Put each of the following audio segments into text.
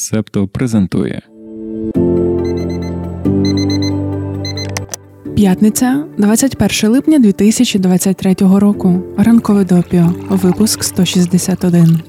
Септо презентує. П'ятниця, 21 липня 2023 року. Ранкове допіо. Випуск 161.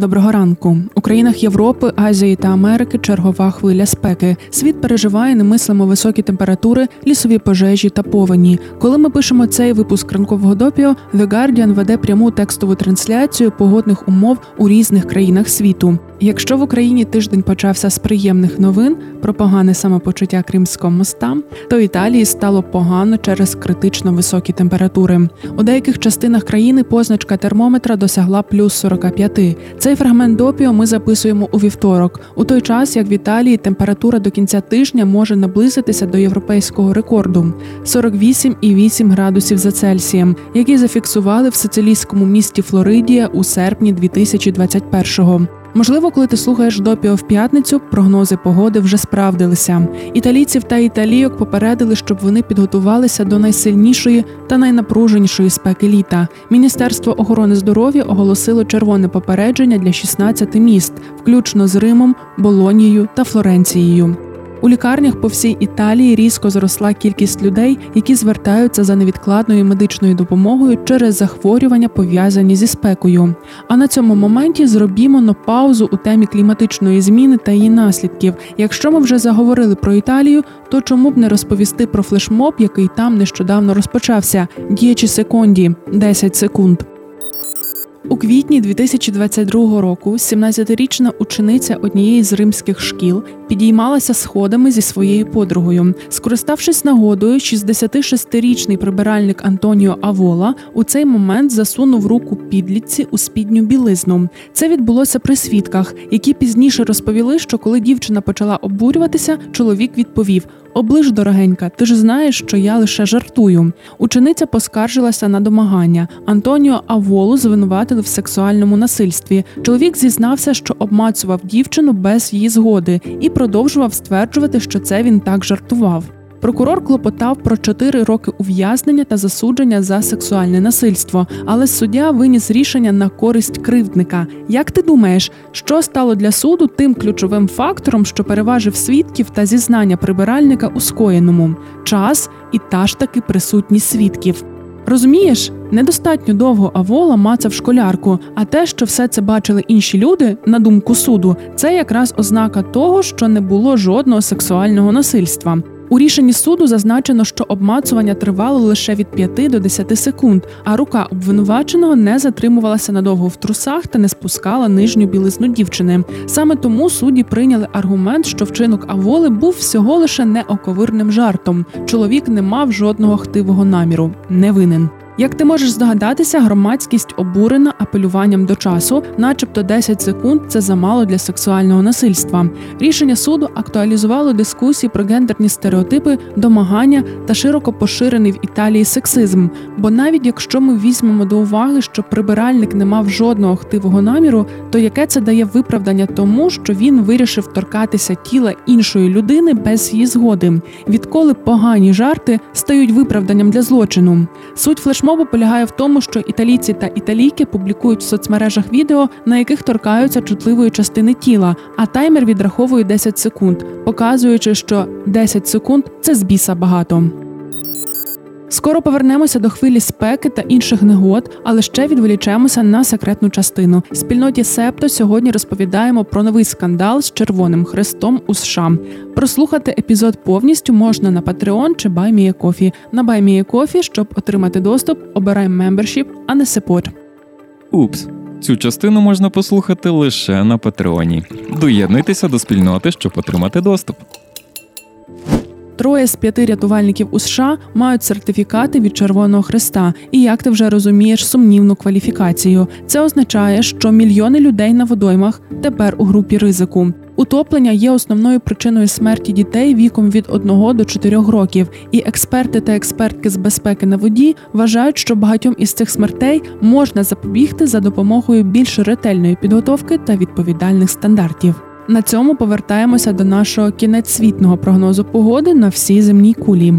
Доброго ранку у країнах Європи, Азії та Америки чергова хвиля спеки. Світ переживає немислимо високі температури, лісові пожежі та повені. Коли ми пишемо цей випуск ранкового допіо, The Guardian веде пряму текстову трансляцію погодних умов у різних країнах світу. Якщо в Україні тиждень почався з приємних новин про погане самопочуття Кримського моста, то Італії стало погано через критично високі температури. У деяких частинах країни позначка термометра досягла плюс 45. Цей фрагмент допіо ми записуємо у вівторок, у той час як в Італії температура до кінця тижня може наблизитися до європейського рекорду 48,8 градусів за Цельсієм, який зафіксували в сицилійському місті Флоридія у серпні 2021-го. Можливо, коли ти слухаєш допіо в п'ятницю, прогнози погоди вже справдилися. Італійців та італійок попередили, щоб вони підготувалися до найсильнішої та найнапруженішої спеки літа. Міністерство охорони здоров'я оголосило червоне попередження для 16 міст, включно з Римом, Болонією та Флоренцією. У лікарнях по всій Італії різко зросла кількість людей, які звертаються за невідкладною медичною допомогою через захворювання, пов'язані зі спекою. А на цьому моменті зробімо на паузу у темі кліматичної зміни та її наслідків. Якщо ми вже заговорили про Італію, то чому б не розповісти про флешмоб, який там нещодавно розпочався? Діячі секунді 10 секунд. У квітні 2022 року 17-річна учениця однієї з римських шкіл підіймалася сходами зі своєю подругою. Скориставшись нагодою, 66-річний прибиральник Антоніо Авола у цей момент засунув руку підлітці у спідню білизну. Це відбулося при свідках, які пізніше розповіли, що коли дівчина почала обурюватися, чоловік відповів: Оближ, дорогенька, ти ж знаєш, що я лише жартую. Учениця поскаржилася на домагання. Антоніо Аволу звинуватили в сексуальному насильстві. Чоловік зізнався, що обмацував дівчину без її згоди, і продовжував стверджувати, що це він так жартував. Прокурор клопотав про 4 роки ув'язнення та засудження за сексуальне насильство, але суддя виніс рішення на користь кривдника. Як ти думаєш, що стало для суду тим ключовим фактором, що переважив свідків та зізнання прибиральника у скоєному? Час і та ж таки присутність свідків. Розумієш, недостатньо довго Авола мацав школярку, а те, що все це бачили інші люди, на думку суду, це якраз ознака того, що не було жодного сексуального насильства. У рішенні суду зазначено, що обмацування тривало лише від 5 до 10 секунд, а рука обвинуваченого не затримувалася надовго в трусах та не спускала нижню білизну дівчини. Саме тому судді прийняли аргумент, що вчинок Аволи був всього лише неоковирним жартом. Чоловік не мав жодного хтивого наміру, не винен. Як ти можеш здогадатися, громадськість обурена апелюванням до часу, начебто 10 секунд це замало для сексуального насильства. Рішення суду актуалізувало дискусії про гендерні стереотипи, домагання та широко поширений в Італії сексизм. Бо навіть якщо ми візьмемо до уваги, що прибиральник не мав жодного хтивого наміру, то яке це дає виправдання тому, що він вирішив торкатися тіла іншої людини без її згоди, відколи погані жарти стають виправданням для злочину. Суть флешмобу Мова полягає в тому, що італійці та італійки публікують в соцмережах відео, на яких торкаються чутливої частини тіла, а таймер відраховує 10 секунд, показуючи, що 10 секунд це з біса багато. Скоро повернемося до хвилі спеки та інших негод, але ще відволічемося на секретну частину. Спільноті Септо сьогодні розповідаємо про новий скандал з Червоним Хрестом у США. Прослухати епізод повністю можна на Patreon чи BuyMeACoffee. На BuyMeACoffee, щоб отримати доступ, обирай Membership, а не Support. Упс. Цю частину можна послухати лише на Патреоні. Доєднуйтеся до спільноти, щоб отримати доступ. Троє з п'яти рятувальників у США мають сертифікати від Червоного Христа, і як ти вже розумієш, сумнівну кваліфікацію. Це означає, що мільйони людей на водоймах тепер у групі ризику. Утоплення є основною причиною смерті дітей віком від 1 до 4 років, і експерти та експертки з безпеки на воді вважають, що багатьом із цих смертей можна запобігти за допомогою більш ретельної підготовки та відповідальних стандартів. На цьому повертаємося до нашого кінецьвітного прогнозу погоди на всій земній кулі.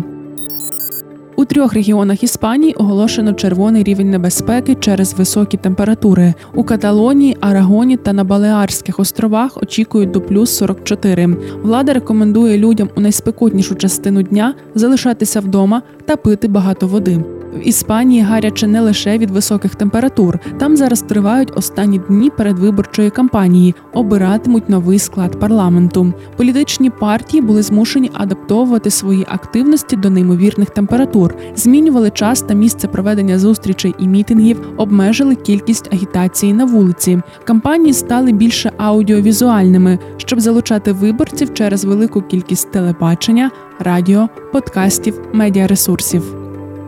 У трьох регіонах Іспанії оголошено червоний рівень небезпеки через високі температури. У Каталонії, Арагоні та на Балеарських островах очікують до плюс 44. Влада рекомендує людям у найспекотнішу частину дня залишатися вдома та пити багато води. В Іспанії гаряче не лише від високих температур. Там зараз тривають останні дні передвиборчої кампанії, обиратимуть новий склад парламенту. Політичні партії були змушені адаптовувати свої активності до неймовірних температур, змінювали час та місце проведення зустрічей і мітингів, обмежили кількість агітації на вулиці. Кампанії стали більше аудіовізуальними, щоб залучати виборців через велику кількість телебачення, радіо, подкастів, медіаресурсів.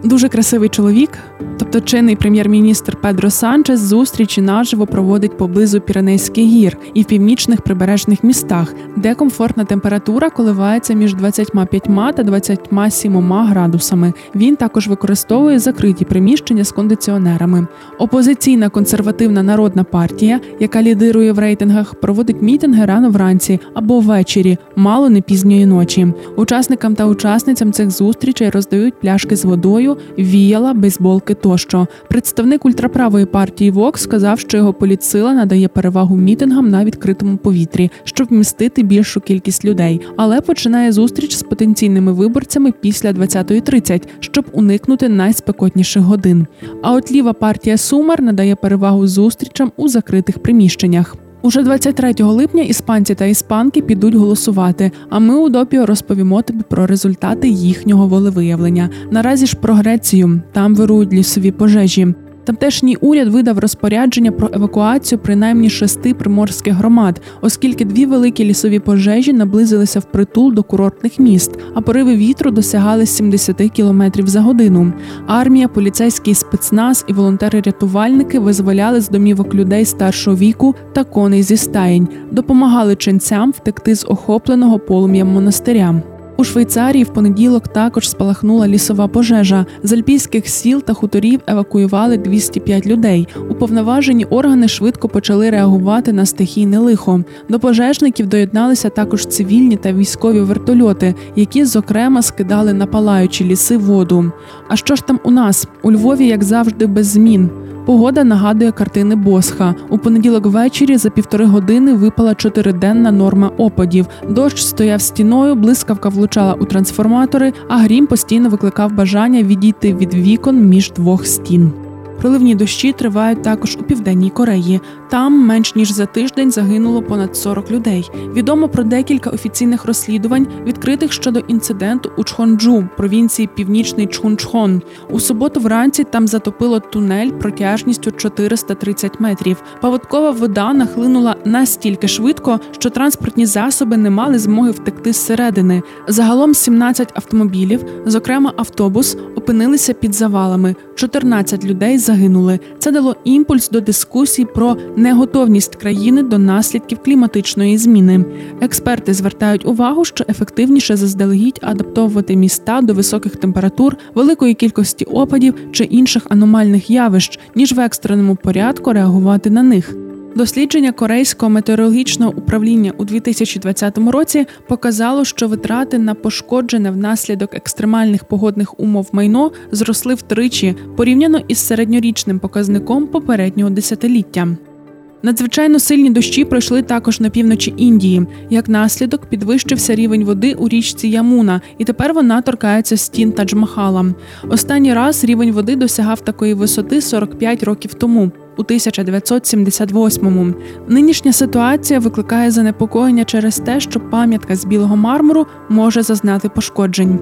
Дуже красивий чоловік, тобто чинний прем'єр-міністр Педро Санчес зустрічі наживо проводить поблизу Піренейських гір і в північних прибережних містах, де комфортна температура коливається між 25 та 27 градусами. Він також використовує закриті приміщення з кондиціонерами. Опозиційна консервативна народна партія, яка лідирує в рейтингах, проводить мітинги рано вранці або ввечері, мало не пізньої ночі. Учасникам та учасницям цих зустрічей роздають пляшки з водою віяла, бейсболки тощо. Представник ультраправої партії Вокс сказав, що його політсила надає перевагу мітингам на відкритому повітрі, щоб вмістити більшу кількість людей, але починає зустріч з потенційними виборцями після 20.30, щоб уникнути найспекотніших годин. А от ліва партія Сумер надає перевагу зустрічам у закритих приміщеннях. Уже 23 липня іспанці та іспанки підуть голосувати. А ми у допіо розповімо тобі про результати їхнього волевиявлення. Наразі ж про Грецію там вирують лісові пожежі. Тамтешній уряд видав розпорядження про евакуацію принаймні шести приморських громад, оскільки дві великі лісові пожежі наблизилися в притул до курортних міст, а пориви вітру досягали 70 км за годину. Армія, поліцейський спецназ і волонтери-рятувальники визволяли з домівок людей старшого віку та коней зі стаєнь, допомагали ченцям втекти з охопленого полум'ям монастиря. У Швейцарії в понеділок також спалахнула лісова пожежа. З альпійських сіл та хуторів евакуювали 205 людей. Уповноважені органи швидко почали реагувати на стихійне лихо. До пожежників доєдналися також цивільні та військові вертольоти, які, зокрема, скидали на палаючі ліси воду. А що ж там у нас? У Львові, як завжди, без змін. Погода нагадує картини Босха. У понеділок ввечері за півтори години випала чотириденна норма опадів. Дощ стояв стіною, блискавка влучала у трансформатори, а грім постійно викликав бажання відійти від вікон між двох стін. Проливні дощі тривають також у південній Кореї. Там менш ніж за тиждень загинуло понад 40 людей. Відомо про декілька офіційних розслідувань, відкритих щодо інциденту у Чхонджу, провінції Північний Чхунчхон. У суботу вранці там затопило тунель протяжністю 430 метрів. Паводкова вода нахлинула настільки швидко, що транспортні засоби не мали змоги втекти зсередини. Загалом 17 автомобілів, зокрема автобус, опинилися під завалами. 14 людей загинули. Це дало імпульс до дискусій про неготовність країни до наслідків кліматичної зміни. Експерти звертають увагу, що ефективніше заздалегідь адаптовувати міста до високих температур, великої кількості опадів чи інших аномальних явищ, ніж в екстреному порядку реагувати на них. Дослідження Корейського метеорологічного управління у 2020 році показало, що витрати на пошкоджене внаслідок екстремальних погодних умов майно зросли втричі порівняно із середньорічним показником попереднього десятиліття. Надзвичайно сильні дощі пройшли також на півночі Індії. Як наслідок підвищився рівень води у річці Ямуна, і тепер вона торкається стін Тадж-Махала. Останній раз рівень води досягав такої висоти 45 років тому у 1978-му. Нинішня ситуація викликає занепокоєння через те, що пам'ятка з білого мармуру може зазнати пошкоджень.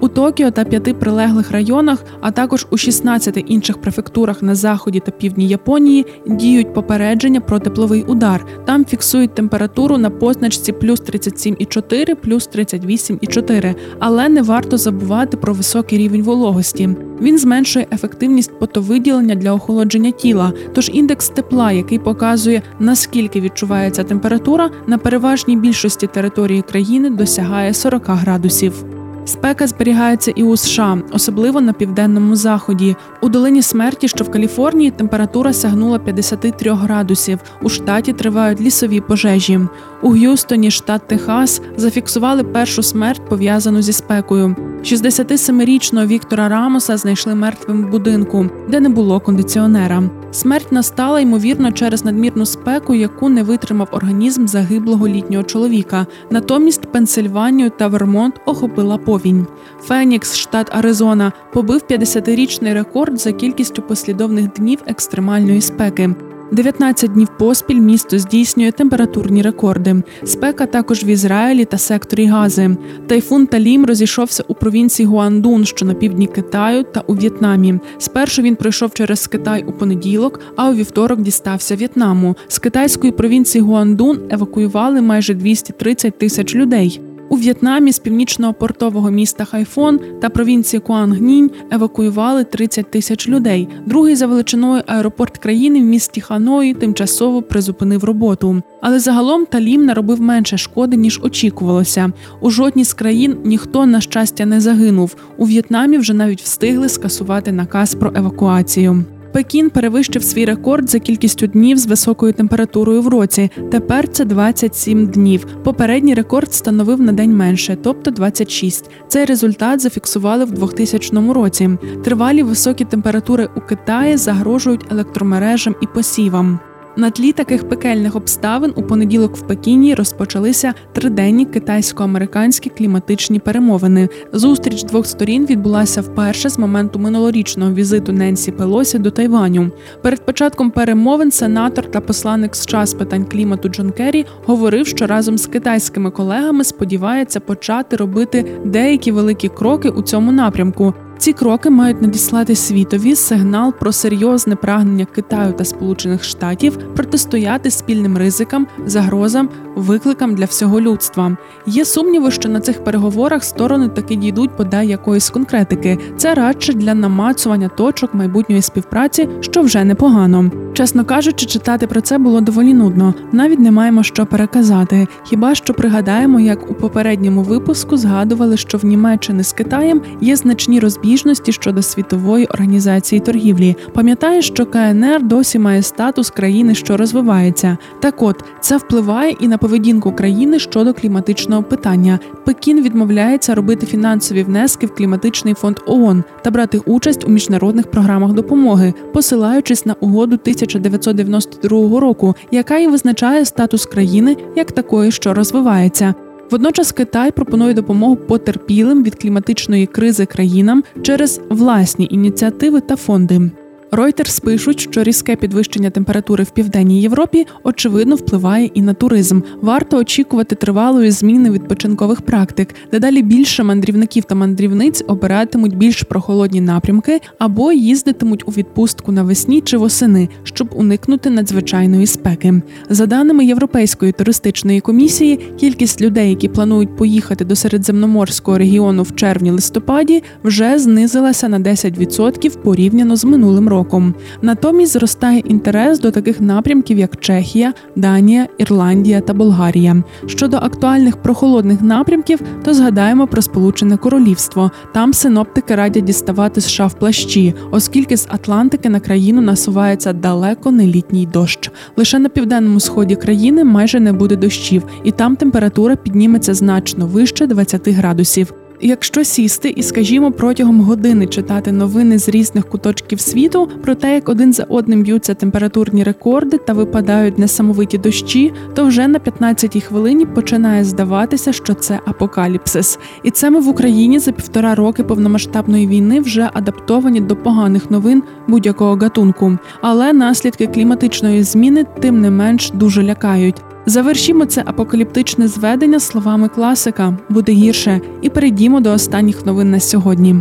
У Токіо та п'яти прилеглих районах, а також у 16 інших префектурах на заході та півдні Японії діють попередження про тепловий удар. Там фіксують температуру на позначці плюс 37,4, плюс 38,4. Але не варто забувати про високий рівень вологості. Він зменшує ефективність потовиділення для охолодження тіла. Тож індекс тепла, який показує наскільки відчувається температура, на переважній більшості території країни досягає 40 градусів. Спека зберігається і у США, особливо на південному заході. У долині смерті, що в Каліфорнії, температура сягнула 53 градусів. У штаті тривають лісові пожежі. У Г'юстоні, штат Техас, зафіксували першу смерть пов'язану зі спекою. 67-річного Віктора Рамоса знайшли мертвим в будинку, де не було кондиціонера. Смерть настала ймовірно через надмірну спеку, яку не витримав організм загиблого літнього чоловіка. Натомість Пенсильванію та Вермонт охопила повінь. Фенікс, штат Аризона, побив 50-річний рекорд за кількістю послідовних днів екстремальної спеки. 19 днів поспіль місто здійснює температурні рекорди. Спека також в Ізраїлі та секторі Гази. Тайфун Талім розійшовся у провінції Гуандун, що на півдні Китаю, та у В'єтнамі. Спершу він пройшов через Китай у понеділок, а у вівторок дістався В'єтнаму. З китайської провінції Гуандун евакуювали майже 230 тисяч людей. У В'єтнамі з північного портового міста Хайфон та провінції Куангнінь евакуювали 30 тисяч людей. Другий за величиною аеропорт країни в місті Ханої тимчасово призупинив роботу. Але загалом Талім наробив менше шкоди ніж очікувалося. У жодній з країн ніхто на щастя не загинув. У В'єтнамі вже навіть встигли скасувати наказ про евакуацію. Пекін перевищив свій рекорд за кількістю днів з високою температурою в році. Тепер це 27 днів. Попередній рекорд становив на день менше, тобто 26. Цей результат зафіксували в 2000 році. Тривалі високі температури у Китаї загрожують електромережам і посівам. На тлі таких пекельних обставин у понеділок в Пекіні розпочалися триденні китайсько-американські кліматичні перемовини. Зустріч двох сторін відбулася вперше з моменту минулорічного візиту Ненсі Пелосі до Тайваню. Перед початком перемовин сенатор та посланник з питань клімату Джон Керрі говорив, що разом з китайськими колегами сподівається почати робити деякі великі кроки у цьому напрямку. Ці кроки мають надіслати світові сигнал про серйозне прагнення Китаю та Сполучених Штатів протистояти спільним ризикам, загрозам, викликам для всього людства. Є сумніви, що на цих переговорах сторони таки дійдуть подай якоїсь конкретики. Це радше для намацування точок майбутньої співпраці, що вже непогано. Чесно кажучи, читати про це було доволі нудно. Навіть не маємо що переказати. Хіба що пригадаємо, як у попередньому випуску згадували, що в Німеччині з Китаєм є значні розбіжності щодо світової організації торгівлі. Пам'ятаєш, що КНР досі має статус країни, що розвивається. Так от це впливає і на поведінку країни щодо кліматичного питання. Пекін відмовляється робити фінансові внески в кліматичний фонд ООН та брати участь у міжнародних програмах допомоги, посилаючись на угоду 1992 року, яка і визначає статус країни як такої, що розвивається. Водночас Китай пропонує допомогу потерпілим від кліматичної кризи країнам через власні ініціативи та фонди. Reuters пишуть, що різке підвищення температури в південній Європі очевидно впливає і на туризм. Варто очікувати тривалої зміни відпочинкових практик. Дедалі більше мандрівників та мандрівниць обиратимуть більш прохолодні напрямки або їздитимуть у відпустку навесні чи восени, щоб уникнути надзвичайної спеки. За даними Європейської туристичної комісії, кількість людей, які планують поїхати до середземноморського регіону в червні-листопаді, вже знизилася на 10% порівняно з минулим роком роком. Натомість зростає інтерес до таких напрямків, як Чехія, Данія, Ірландія та Болгарія. Щодо актуальних прохолодних напрямків, то згадаємо про Сполучене Королівство. Там синоптики радять діставати США в плащі, оскільки з Атлантики на країну насувається далеко не літній дощ. Лише на південному сході країни майже не буде дощів, і там температура підніметься значно вище 20 градусів. Якщо сісти і, скажімо, протягом години читати новини з різних куточків світу про те, як один за одним б'ються температурні рекорди та випадають несамовиті дощі, то вже на 15-й хвилині починає здаватися, що це апокаліпсис. І це ми в Україні за півтора роки повномасштабної війни вже адаптовані до поганих новин будь-якого гатунку. Але наслідки кліматичної зміни тим не менш дуже лякають. Завершімо це апокаліптичне зведення словами класика буде гірше, і перейдімо до останніх новин на сьогодні.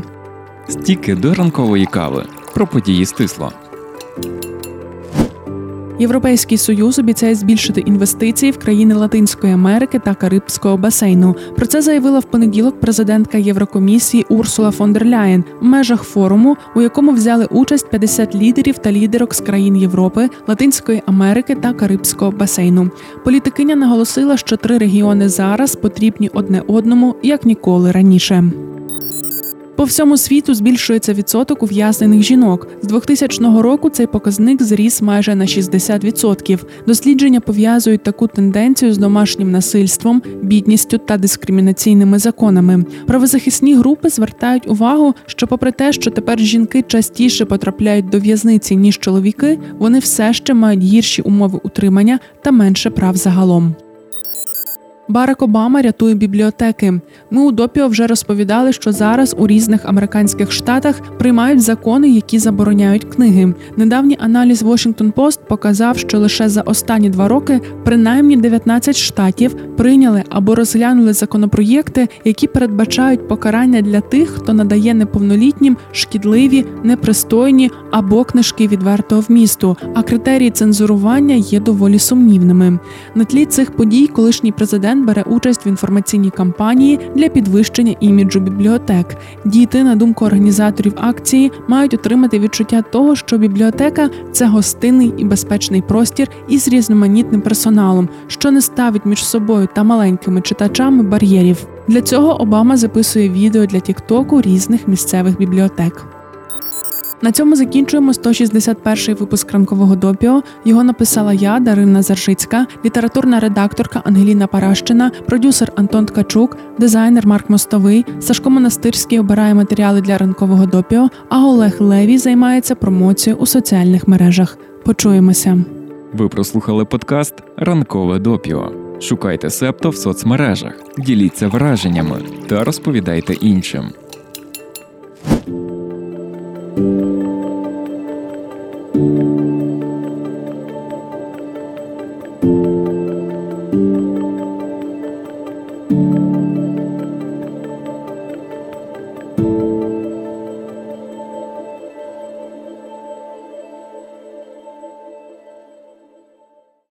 Стіки до ранкової кави про події стисло. Європейський союз обіцяє збільшити інвестиції в країни Латинської Америки та Карибського басейну. Про це заявила в понеділок президентка Єврокомісії Урсула фон дер Ляєн в межах форуму, у якому взяли участь 50 лідерів та лідерок з країн Європи, Латинської Америки та Карибського басейну. Політикиня наголосила, що три регіони зараз потрібні одне одному як ніколи раніше. По всьому світу збільшується відсоток ув'язнених жінок. З 2000 року цей показник зріс майже на 60%. Дослідження пов'язують таку тенденцію з домашнім насильством, бідністю та дискримінаційними законами. Правозахисні групи звертають увагу, що, попри те, що тепер жінки частіше потрапляють до в'язниці ніж чоловіки, вони все ще мають гірші умови утримання та менше прав загалом. Барак Обама рятує бібліотеки. Ми у допіо вже розповідали, що зараз у різних американських штатах приймають закони, які забороняють книги. Недавній аналіз Washington Post показав, що лише за останні два роки принаймні 19 штатів прийняли або розглянули законопроєкти, які передбачають покарання для тих, хто надає неповнолітнім шкідливі, непристойні або книжки відвертого вмісту. А критерії цензурування є доволі сумнівними. На тлі цих подій колишній президент бере участь в інформаційній кампанії для підвищення іміджу бібліотек. Діти, на думку організаторів акції, мають отримати відчуття того, що бібліотека це гостинний і безпечний простір із різноманітним персоналом, що не ставить між собою та маленькими читачами бар'єрів. Для цього Обама записує відео для Тіктоку різних місцевих бібліотек. На цьому закінчуємо 161-й випуск ранкового допіо. Його написала я, Дарина Заржицька, літературна редакторка Ангеліна Паращина, продюсер Антон Ткачук, дизайнер Марк Мостовий, Сашко Монастирський обирає матеріали для ранкового допіо. А Олег Левій займається промоцією у соціальних мережах. Почуємося. Ви прослухали подкаст Ранкове допіо. Шукайте септо в соцмережах, діліться враженнями та розповідайте іншим.